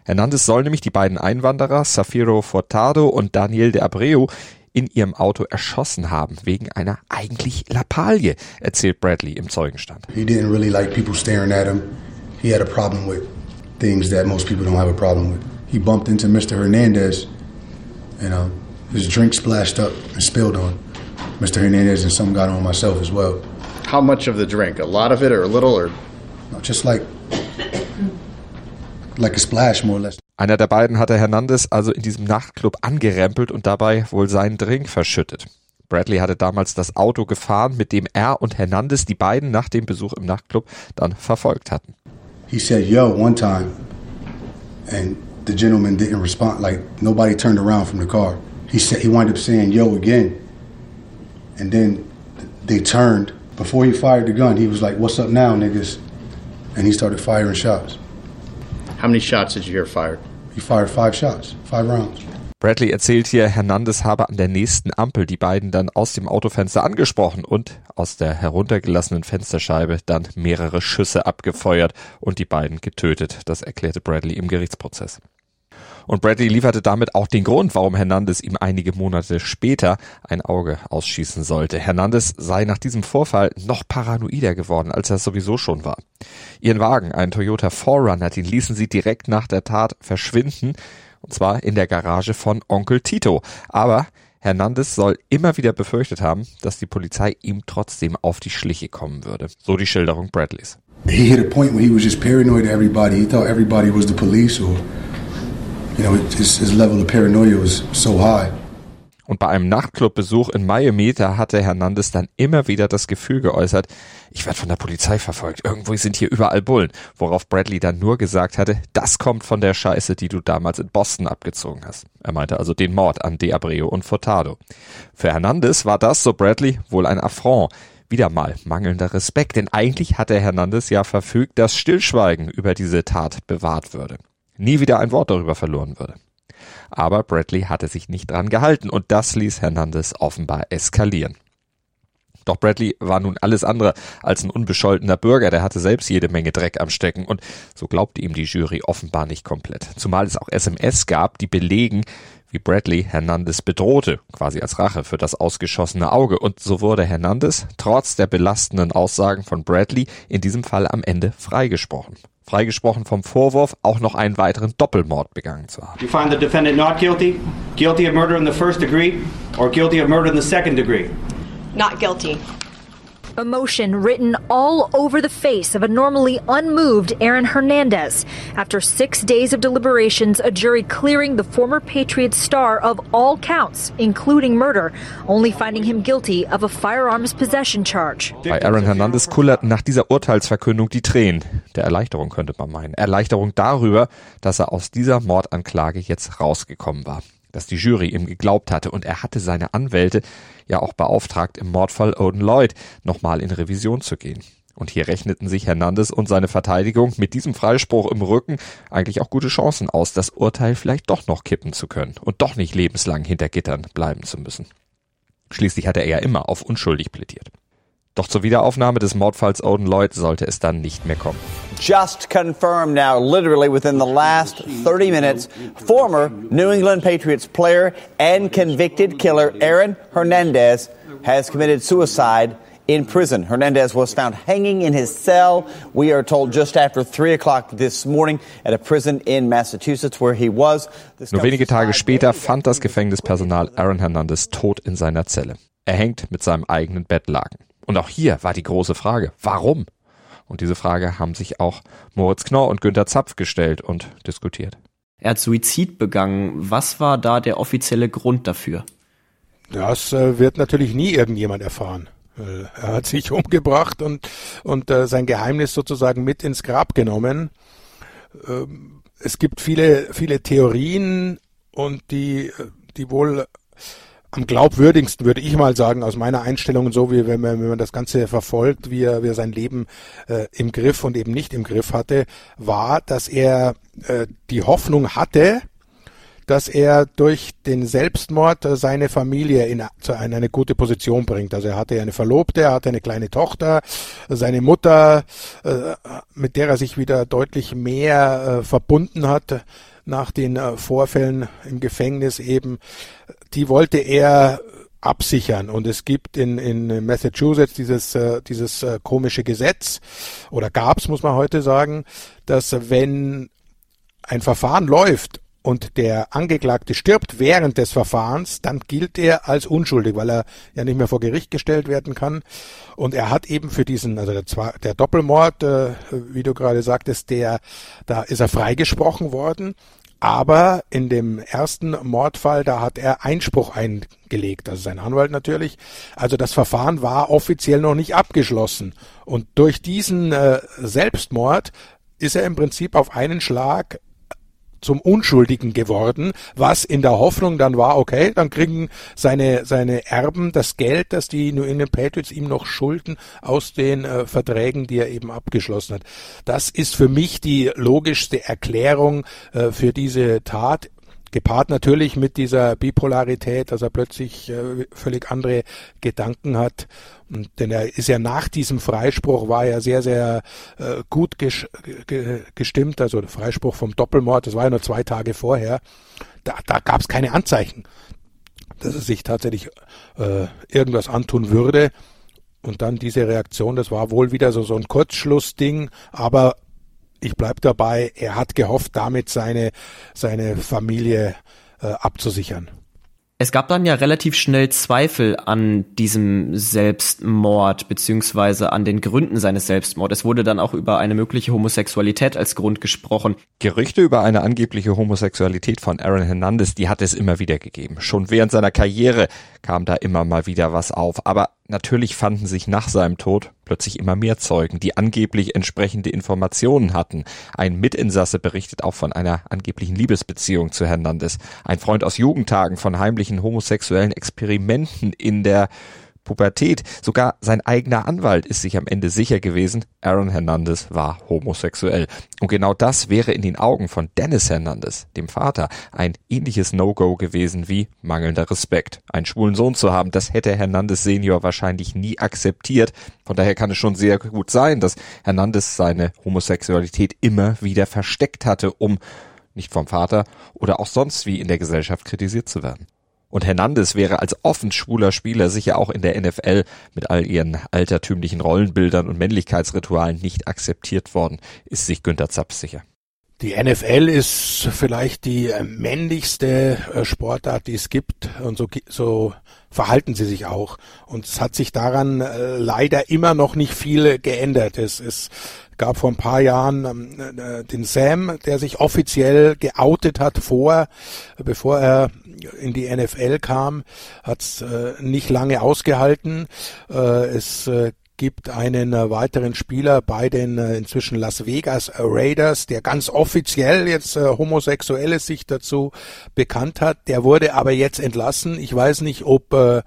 Hernandez soll nämlich die beiden Einwanderer Safiro Fortado und Daniel de Abreu in ihrem Auto erschossen haben, wegen einer eigentlich Lappalie, erzählt Bradley im Zeugenstand. He didn't really like people staring at him. He had a problem with things that most people don't have a problem with. He bumped into Mr. Hernandez, and uh, his drink splashed up and spilled on Mr. Hernandez, and some got on myself as well. How much of the drink? A lot of it, or a little, or no, just like like a splash, more or less. Einer der beiden hatte Hernandez also in diesem Nachtclub angerempelt und dabei wohl seinen Drink verschüttet. Bradley hatte damals das Auto gefahren, mit dem er und Hernandez die beiden nach dem Besuch im Nachtclub dann verfolgt hatten. He said yo one time, and the gentleman didn't respond. Like nobody turned around from the car. He said he wound up saying yo again, and then they turned. Before he fired the gun, he was like, "What's up now, niggas?" And he started firing shots. how many shots did you hear fired? He fired five shots, five rounds. Bradley erzählt hier, Hernandez habe an der nächsten Ampel die beiden dann aus dem Autofenster angesprochen und aus der heruntergelassenen Fensterscheibe dann mehrere Schüsse abgefeuert und die beiden getötet. Das erklärte Bradley im Gerichtsprozess. Und Bradley lieferte damit auch den Grund, warum Hernandez ihm einige Monate später ein Auge ausschießen sollte. Hernandez sei nach diesem Vorfall noch paranoider geworden, als er sowieso schon war. Ihren Wagen, einen Toyota 4Runner, den ließen sie direkt nach der Tat verschwinden und zwar in der Garage von Onkel Tito. Aber Hernandez soll immer wieder befürchtet haben, dass die Polizei ihm trotzdem auf die Schliche kommen würde. So die Schilderung Bradleys. He hit a point where he was just paranoid of everybody. He thought everybody was the police, or you know, his, his level of paranoia was so high. Und bei einem Nachtclubbesuch in Miami, da hatte Hernandez dann immer wieder das Gefühl geäußert, ich werde von der Polizei verfolgt, irgendwo sind hier überall Bullen, worauf Bradley dann nur gesagt hatte, das kommt von der Scheiße, die du damals in Boston abgezogen hast. Er meinte also den Mord an De Abreu und Furtado. Für Hernandez war das, so Bradley, wohl ein Affront. Wieder mal mangelnder Respekt, denn eigentlich hatte Hernandez ja verfügt, dass Stillschweigen über diese Tat bewahrt würde. Nie wieder ein Wort darüber verloren würde. Aber Bradley hatte sich nicht dran gehalten und das ließ Hernandez offenbar eskalieren. Doch Bradley war nun alles andere als ein unbescholtener Bürger, der hatte selbst jede Menge Dreck am Stecken und so glaubte ihm die Jury offenbar nicht komplett. Zumal es auch SMS gab, die belegen, wie Bradley Hernandez bedrohte, quasi als Rache für das ausgeschossene Auge. Und so wurde Hernandez, trotz der belastenden Aussagen von Bradley, in diesem Fall am Ende freigesprochen. Freigesprochen vom Vorwurf, auch noch einen weiteren Doppelmord begangen zu haben. You find the defendant not guilty, guilty of murder in the first degree, or guilty of murder in the second degree? Not guilty. Emotion written all over the face of a normally unmoved Aaron Hernandez. After six days of deliberations, a jury clearing the former Patriots star of all counts, including murder, only finding him guilty of a firearms possession charge. Bei Aaron Hernandez kullerten nach dieser Urteilsverkündung die Tränen. Der Erleichterung könnte man meinen. Erleichterung darüber, dass er aus dieser Mordanklage jetzt rausgekommen war dass die Jury ihm geglaubt hatte und er hatte seine Anwälte ja auch beauftragt, im Mordfall Odin Lloyd nochmal in Revision zu gehen. Und hier rechneten sich Hernandez und seine Verteidigung mit diesem Freispruch im Rücken eigentlich auch gute Chancen aus, das Urteil vielleicht doch noch kippen zu können und doch nicht lebenslang hinter Gittern bleiben zu müssen. Schließlich hatte er ja immer auf unschuldig plädiert. Doch zur Wiederaufnahme des Mordfalls Odin Lloyd sollte es dann nicht mehr kommen. Just confirmed now, literally within the last 30 minutes, former New England Patriots player and convicted killer Aaron Hernandez has committed suicide in prison. Hernandez was found hanging in his cell, we are told, just after 3 o'clock this morning at a prison in Massachusetts where he was. Nur wenige Tage später fand das Gefängnispersonal Aaron Hernandez tot in seiner Zelle. Er hängt mit seinem eigenen Bettlaken. Und auch hier war die große Frage, warum? Und diese Frage haben sich auch Moritz Knorr und Günter Zapf gestellt und diskutiert. Er hat Suizid begangen. Was war da der offizielle Grund dafür? Das äh, wird natürlich nie irgendjemand erfahren. Äh, er hat sich umgebracht und, und äh, sein Geheimnis sozusagen mit ins Grab genommen. Ähm, es gibt viele, viele Theorien und die, die wohl am glaubwürdigsten, würde ich mal sagen, aus meiner Einstellung, so wie wenn man, wenn man das Ganze verfolgt, wie er, wie er sein Leben äh, im Griff und eben nicht im Griff hatte, war, dass er äh, die Hoffnung hatte, dass er durch den Selbstmord äh, seine Familie in, in eine gute Position bringt. Also er hatte eine Verlobte, er hatte eine kleine Tochter, seine Mutter, äh, mit der er sich wieder deutlich mehr äh, verbunden hat nach den Vorfällen im Gefängnis eben, die wollte er absichern. Und es gibt in, in Massachusetts dieses, dieses komische Gesetz, oder gab's, muss man heute sagen, dass wenn ein Verfahren läuft und der Angeklagte stirbt während des Verfahrens, dann gilt er als unschuldig, weil er ja nicht mehr vor Gericht gestellt werden kann. Und er hat eben für diesen, also der, der Doppelmord, äh, wie du gerade sagtest, der, da ist er freigesprochen worden. Aber in dem ersten Mordfall, da hat er Einspruch eingelegt, also sein Anwalt natürlich. Also das Verfahren war offiziell noch nicht abgeschlossen. Und durch diesen äh, Selbstmord ist er im Prinzip auf einen Schlag zum Unschuldigen geworden, was in der Hoffnung dann war, okay, dann kriegen seine, seine Erben das Geld, das die New England Patriots ihm noch schulden aus den äh, Verträgen, die er eben abgeschlossen hat. Das ist für mich die logischste Erklärung äh, für diese Tat gepaart natürlich mit dieser Bipolarität, dass er plötzlich äh, völlig andere Gedanken hat. Und, denn er ist ja nach diesem Freispruch war er sehr, sehr äh, gut ges ge gestimmt. Also der Freispruch vom Doppelmord, das war ja nur zwei Tage vorher. Da, da gab es keine Anzeichen, dass er sich tatsächlich äh, irgendwas antun würde. Und dann diese Reaktion, das war wohl wieder so, so ein Kurzschlussding, aber ich bleibe dabei, er hat gehofft, damit seine, seine Familie äh, abzusichern. Es gab dann ja relativ schnell Zweifel an diesem Selbstmord beziehungsweise an den Gründen seines Selbstmordes. Es wurde dann auch über eine mögliche Homosexualität als Grund gesprochen. Gerüchte über eine angebliche Homosexualität von Aaron Hernandez, die hat es immer wieder gegeben. Schon während seiner Karriere kam da immer mal wieder was auf. Aber natürlich fanden sich nach seinem Tod plötzlich immer mehr Zeugen, die angeblich entsprechende Informationen hatten. Ein Mitinsasse berichtet auch von einer angeblichen Liebesbeziehung zu Hernandez. Ein Freund aus Jugendtagen von heimlichen homosexuellen Experimenten in der Pubertät. Sogar sein eigener Anwalt ist sich am Ende sicher gewesen, Aaron Hernandez war homosexuell. Und genau das wäre in den Augen von Dennis Hernandez, dem Vater, ein ähnliches No-Go gewesen wie mangelnder Respekt. Einen schwulen Sohn zu haben, das hätte Hernandez Senior wahrscheinlich nie akzeptiert. Von daher kann es schon sehr gut sein, dass Hernandez seine Homosexualität immer wieder versteckt hatte, um nicht vom Vater oder auch sonst wie in der Gesellschaft kritisiert zu werden. Und Hernandez wäre als offen schwuler Spieler sicher auch in der NFL mit all ihren altertümlichen Rollenbildern und Männlichkeitsritualen nicht akzeptiert worden, ist sich Günter Zapf sicher. Die NFL ist vielleicht die männlichste äh, Sportart, die es gibt und so, so verhalten sie sich auch. Und es hat sich daran äh, leider immer noch nicht viel geändert. Es, es gab vor ein paar Jahren ähm, äh, den Sam, der sich offiziell geoutet hat vor, bevor er in die NFL kam, hat es äh, nicht lange ausgehalten. Äh, es äh, gibt einen äh, weiteren Spieler bei den äh, inzwischen Las Vegas Raiders, der ganz offiziell jetzt äh, homosexuelle sich dazu bekannt hat. Der wurde aber jetzt entlassen. Ich weiß nicht, ob äh,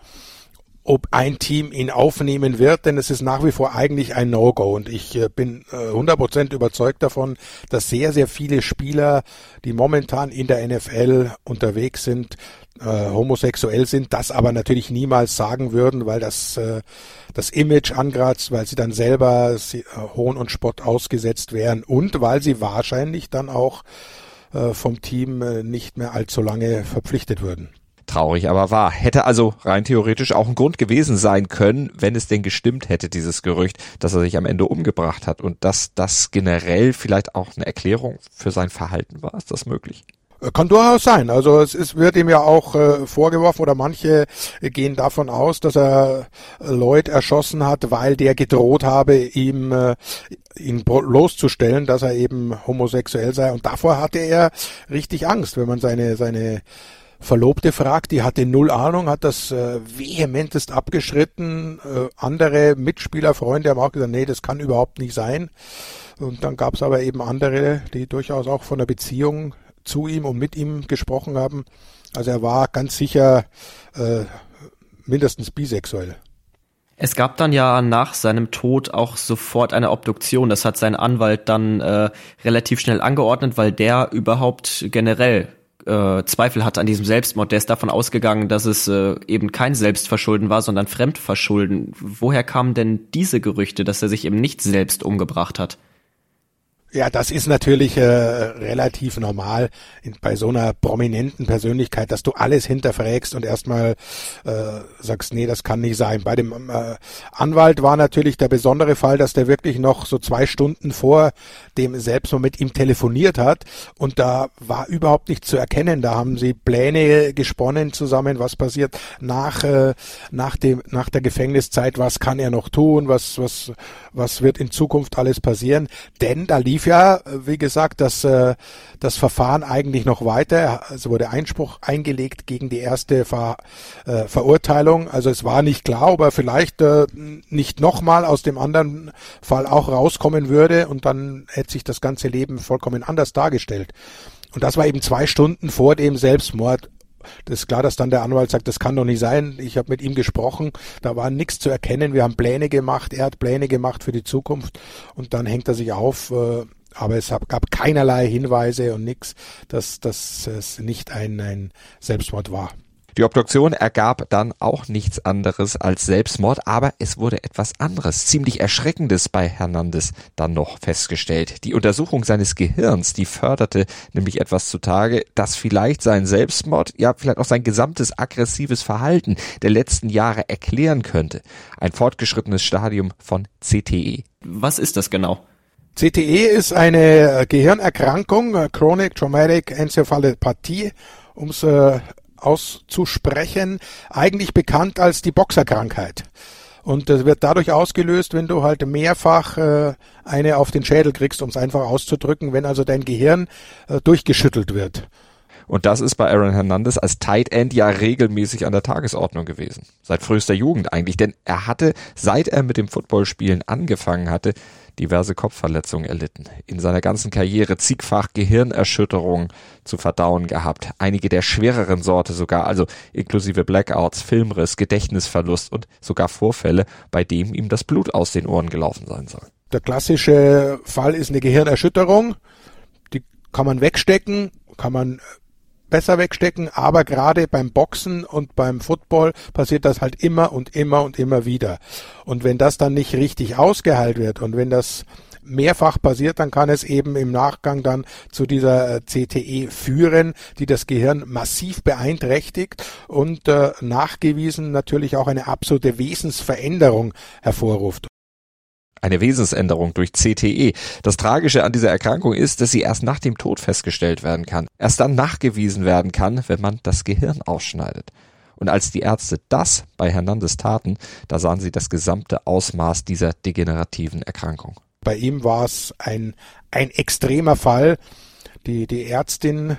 ob ein Team ihn aufnehmen wird, denn es ist nach wie vor eigentlich ein No-Go. Und ich äh, bin äh, 100% überzeugt davon, dass sehr, sehr viele Spieler, die momentan in der NFL unterwegs sind, äh, homosexuell sind, das aber natürlich niemals sagen würden, weil das äh, das Image angratzt, weil sie dann selber äh, Hohn und Spott ausgesetzt wären und weil sie wahrscheinlich dann auch äh, vom Team äh, nicht mehr allzu lange verpflichtet würden. Traurig aber wahr. Hätte also rein theoretisch auch ein Grund gewesen sein können, wenn es denn gestimmt hätte, dieses Gerücht, dass er sich am Ende umgebracht hat und dass das generell vielleicht auch eine Erklärung für sein Verhalten war. Ist das möglich? Kann durchaus sein. Also es ist, wird ihm ja auch äh, vorgeworfen oder manche gehen davon aus, dass er Lloyd erschossen hat, weil der gedroht habe, ihm äh, ihn loszustellen, dass er eben homosexuell sei. Und davor hatte er richtig Angst, wenn man seine seine Verlobte fragt, die hatte null Ahnung, hat das äh, vehementest abgeschritten. Äh, andere Mitspieler, Freunde haben auch gesagt, nee, das kann überhaupt nicht sein. Und dann gab es aber eben andere, die durchaus auch von der Beziehung zu ihm und mit ihm gesprochen haben. Also er war ganz sicher äh, mindestens bisexuell. Es gab dann ja nach seinem Tod auch sofort eine Obduktion. Das hat sein Anwalt dann äh, relativ schnell angeordnet, weil der überhaupt generell äh, Zweifel hatte an diesem Selbstmord. Der ist davon ausgegangen, dass es äh, eben kein Selbstverschulden war, sondern Fremdverschulden. Woher kamen denn diese Gerüchte, dass er sich eben nicht selbst umgebracht hat? Ja, das ist natürlich äh, relativ normal in, bei so einer prominenten Persönlichkeit, dass du alles hinterfragst und erstmal äh, sagst, nee, das kann nicht sein. Bei dem äh, Anwalt war natürlich der besondere Fall, dass der wirklich noch so zwei Stunden vor dem selbst mal mit ihm telefoniert hat und da war überhaupt nicht zu erkennen. Da haben sie Pläne gesponnen zusammen, was passiert nach äh, nach dem nach der Gefängniszeit, was kann er noch tun, was was was wird in Zukunft alles passieren, denn da lief lief ja, wie gesagt, das, äh, das Verfahren eigentlich noch weiter. Es wurde Einspruch eingelegt gegen die erste Ver, äh, Verurteilung. Also es war nicht klar, ob er vielleicht äh, nicht nochmal aus dem anderen Fall auch rauskommen würde und dann hätte sich das ganze Leben vollkommen anders dargestellt. Und das war eben zwei Stunden vor dem Selbstmord. Das ist klar, dass dann der Anwalt sagt, das kann doch nicht sein. Ich habe mit ihm gesprochen, da war nichts zu erkennen. Wir haben Pläne gemacht, er hat Pläne gemacht für die Zukunft und dann hängt er sich auf. Äh, aber es gab keinerlei Hinweise und nichts, dass, dass es nicht ein, ein Selbstmord war. Die Obduktion ergab dann auch nichts anderes als Selbstmord, aber es wurde etwas anderes, ziemlich Erschreckendes bei Hernandez dann noch festgestellt. Die Untersuchung seines Gehirns, die förderte nämlich etwas zutage, das vielleicht sein Selbstmord, ja vielleicht auch sein gesamtes aggressives Verhalten der letzten Jahre erklären könnte. Ein fortgeschrittenes Stadium von CTE. Was ist das genau? CTE ist eine Gehirnerkrankung, Chronic Traumatic Encephalopathie, um es äh, auszusprechen, eigentlich bekannt als die Boxerkrankheit. Und das wird dadurch ausgelöst, wenn du halt mehrfach äh, eine auf den Schädel kriegst, um es einfach auszudrücken, wenn also dein Gehirn äh, durchgeschüttelt wird. Und das ist bei Aaron Hernandez als Tight End ja regelmäßig an der Tagesordnung gewesen. Seit frühester Jugend eigentlich, denn er hatte, seit er mit dem Footballspielen angefangen hatte, diverse Kopfverletzungen erlitten. In seiner ganzen Karriere zigfach Gehirnerschütterungen zu verdauen gehabt. Einige der schwereren Sorte sogar, also inklusive Blackouts, Filmriss, Gedächtnisverlust und sogar Vorfälle, bei dem ihm das Blut aus den Ohren gelaufen sein soll. Der klassische Fall ist eine Gehirnerschütterung. Die kann man wegstecken, kann man besser wegstecken, aber gerade beim Boxen und beim Football passiert das halt immer und immer und immer wieder. Und wenn das dann nicht richtig ausgeheilt wird und wenn das mehrfach passiert, dann kann es eben im Nachgang dann zu dieser äh, CTE führen, die das Gehirn massiv beeinträchtigt und äh, nachgewiesen natürlich auch eine absolute Wesensveränderung hervorruft eine Wesensänderung durch CTE. Das Tragische an dieser Erkrankung ist, dass sie erst nach dem Tod festgestellt werden kann. Erst dann nachgewiesen werden kann, wenn man das Gehirn ausschneidet. Und als die Ärzte das bei Hernandez taten, da sahen sie das gesamte Ausmaß dieser degenerativen Erkrankung. Bei ihm war es ein, ein extremer Fall. Die, die Ärztin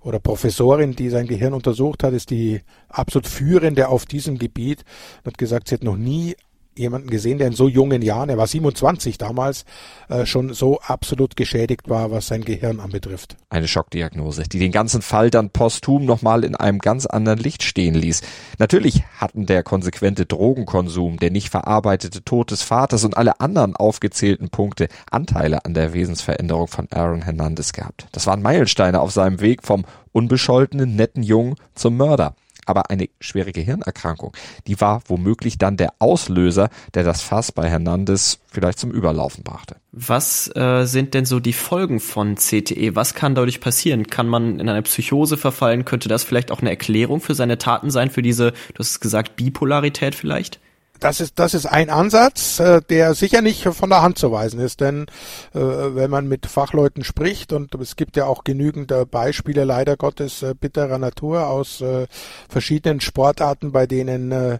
oder Professorin, die sein Gehirn untersucht hat, ist die absolut führende auf diesem Gebiet und hat gesagt, sie hat noch nie jemanden gesehen, der in so jungen Jahren, er war 27 damals, äh, schon so absolut geschädigt war, was sein Gehirn anbetrifft. Eine Schockdiagnose, die den ganzen Fall dann posthum nochmal in einem ganz anderen Licht stehen ließ. Natürlich hatten der konsequente Drogenkonsum, der nicht verarbeitete Tod des Vaters und alle anderen aufgezählten Punkte Anteile an der Wesensveränderung von Aaron Hernandez gehabt. Das waren Meilensteine auf seinem Weg vom unbescholtenen, netten Jungen zum Mörder aber eine schwere Gehirnerkrankung, die war womöglich dann der Auslöser, der das Fass bei Hernandez vielleicht zum Überlaufen brachte. Was äh, sind denn so die Folgen von CTE? Was kann dadurch passieren? Kann man in eine Psychose verfallen? Könnte das vielleicht auch eine Erklärung für seine Taten sein, für diese, du hast gesagt, Bipolarität vielleicht? Das ist, das ist ein Ansatz, äh, der sicher nicht von der Hand zu weisen ist, denn äh, wenn man mit Fachleuten spricht und es gibt ja auch genügend äh, Beispiele leider Gottes äh, bitterer Natur aus äh, verschiedenen Sportarten, bei denen äh,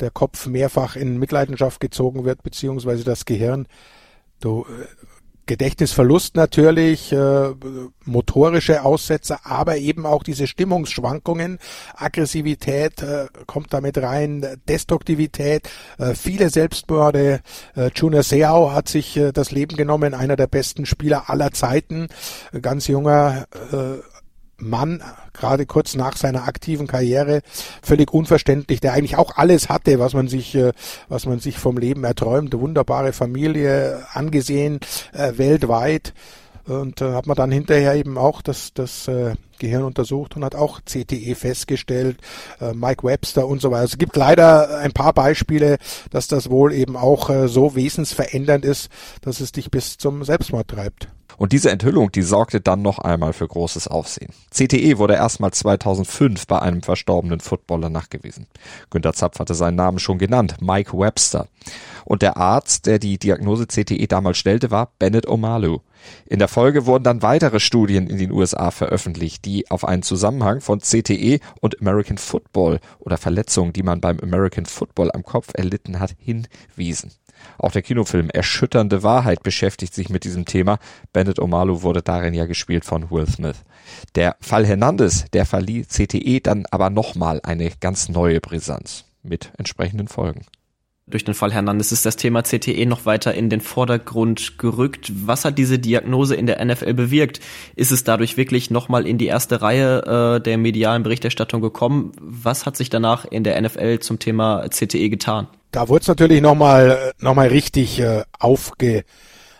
der Kopf mehrfach in Mitleidenschaft gezogen wird, beziehungsweise das Gehirn. Du, Gedächtnisverlust natürlich, äh, motorische Aussetzer, aber eben auch diese Stimmungsschwankungen, Aggressivität äh, kommt damit rein, Destruktivität, äh, viele Selbstmorde. Äh, Junior Seau hat sich äh, das Leben genommen, einer der besten Spieler aller Zeiten, ganz junger äh, Mann, gerade kurz nach seiner aktiven Karriere, völlig unverständlich, der eigentlich auch alles hatte, was man sich, äh, was man sich vom Leben erträumt. Wunderbare Familie, angesehen äh, weltweit. Und äh, hat man dann hinterher eben auch das, das Gehirn untersucht und hat auch CTE festgestellt, Mike Webster und so weiter. Es gibt leider ein paar Beispiele, dass das wohl eben auch so wesensverändernd ist, dass es dich bis zum Selbstmord treibt. Und diese Enthüllung, die sorgte dann noch einmal für großes Aufsehen. CTE wurde erstmal 2005 bei einem verstorbenen Footballer nachgewiesen. Günter Zapf hatte seinen Namen schon genannt, Mike Webster. Und der Arzt, der die Diagnose CTE damals stellte, war Bennett Omalu. In der Folge wurden dann weitere Studien in den USA veröffentlicht, die auf einen Zusammenhang von CTE und American Football oder Verletzungen, die man beim American Football am Kopf erlitten hat, hinwiesen. Auch der Kinofilm Erschütternde Wahrheit beschäftigt sich mit diesem Thema. Bennett Omalu wurde darin ja gespielt von Will Smith. Der Fall Hernandez, der verlieh CTE dann aber nochmal eine ganz neue Brisanz mit entsprechenden Folgen. Durch den Fall Hernandez ist das Thema CTE noch weiter in den Vordergrund gerückt. Was hat diese Diagnose in der NFL bewirkt? Ist es dadurch wirklich nochmal in die erste Reihe äh, der medialen Berichterstattung gekommen? Was hat sich danach in der NFL zum Thema CTE getan? Da wurde es natürlich nochmal noch mal richtig äh, aufge,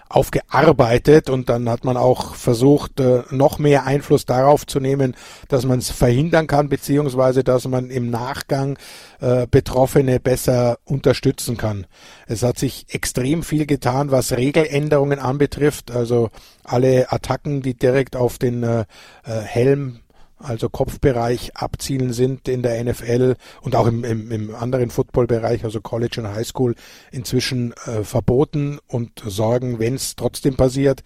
aufgearbeitet und dann hat man auch versucht, äh, noch mehr Einfluss darauf zu nehmen, dass man es verhindern kann, beziehungsweise dass man im Nachgang äh, Betroffene besser unterstützen kann. Es hat sich extrem viel getan, was Regeländerungen anbetrifft, also alle Attacken, die direkt auf den äh, äh Helm also Kopfbereich abzielen sind in der NFL und auch im, im, im anderen Footballbereich, also College und High School, inzwischen äh, verboten und sorgen, wenn es trotzdem passiert,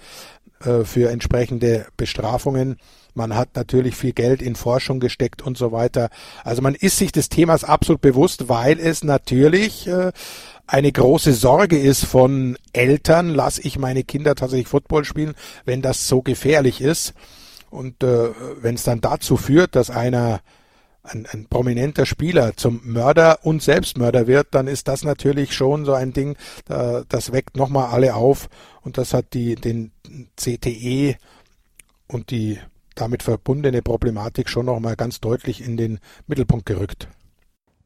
äh, für entsprechende Bestrafungen. Man hat natürlich viel Geld in Forschung gesteckt und so weiter. Also man ist sich des Themas absolut bewusst, weil es natürlich äh, eine große Sorge ist von Eltern, lasse ich meine Kinder tatsächlich Football spielen, wenn das so gefährlich ist. Und äh, wenn es dann dazu führt, dass einer ein, ein prominenter Spieler zum Mörder und Selbstmörder wird, dann ist das natürlich schon so ein Ding, da, das weckt nochmal alle auf und das hat die, den CTE und die damit verbundene Problematik schon nochmal ganz deutlich in den Mittelpunkt gerückt.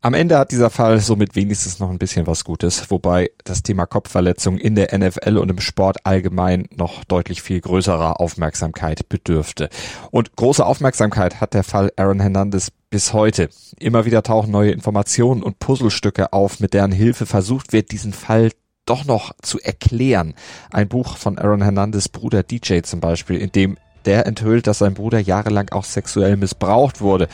Am Ende hat dieser Fall somit wenigstens noch ein bisschen was Gutes, wobei das Thema Kopfverletzung in der NFL und im Sport allgemein noch deutlich viel größerer Aufmerksamkeit bedürfte. Und große Aufmerksamkeit hat der Fall Aaron Hernandez bis heute. Immer wieder tauchen neue Informationen und Puzzlestücke auf, mit deren Hilfe versucht wird, diesen Fall doch noch zu erklären. Ein Buch von Aaron Hernandez Bruder DJ zum Beispiel, in dem der enthüllt, dass sein Bruder jahrelang auch sexuell missbraucht wurde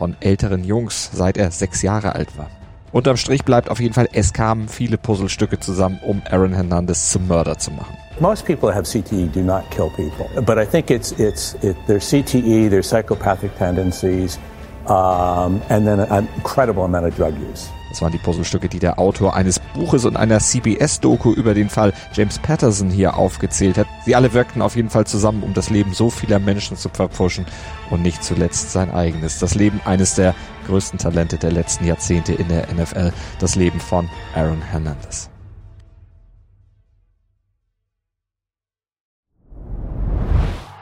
von älteren Jungs, seit er sechs Jahre alt war. Unterm Strich bleibt auf jeden Fall, es kamen viele Puzzlestücke zusammen, um Aaron Hernandez zum Mörder zu machen. Most people have CTE do not kill people, but I think it's it's it, their CTE, their psychopathic tendencies, um, and then an incredible amount of drug use. Das waren die Puzzlestücke, die der Autor eines Buches und einer CBS-Doku über den Fall James Patterson hier aufgezählt hat. Sie alle wirkten auf jeden Fall zusammen, um das Leben so vieler Menschen zu verpfuschen und nicht zuletzt sein eigenes. Das Leben eines der größten Talente der letzten Jahrzehnte in der NFL. Das Leben von Aaron Hernandez.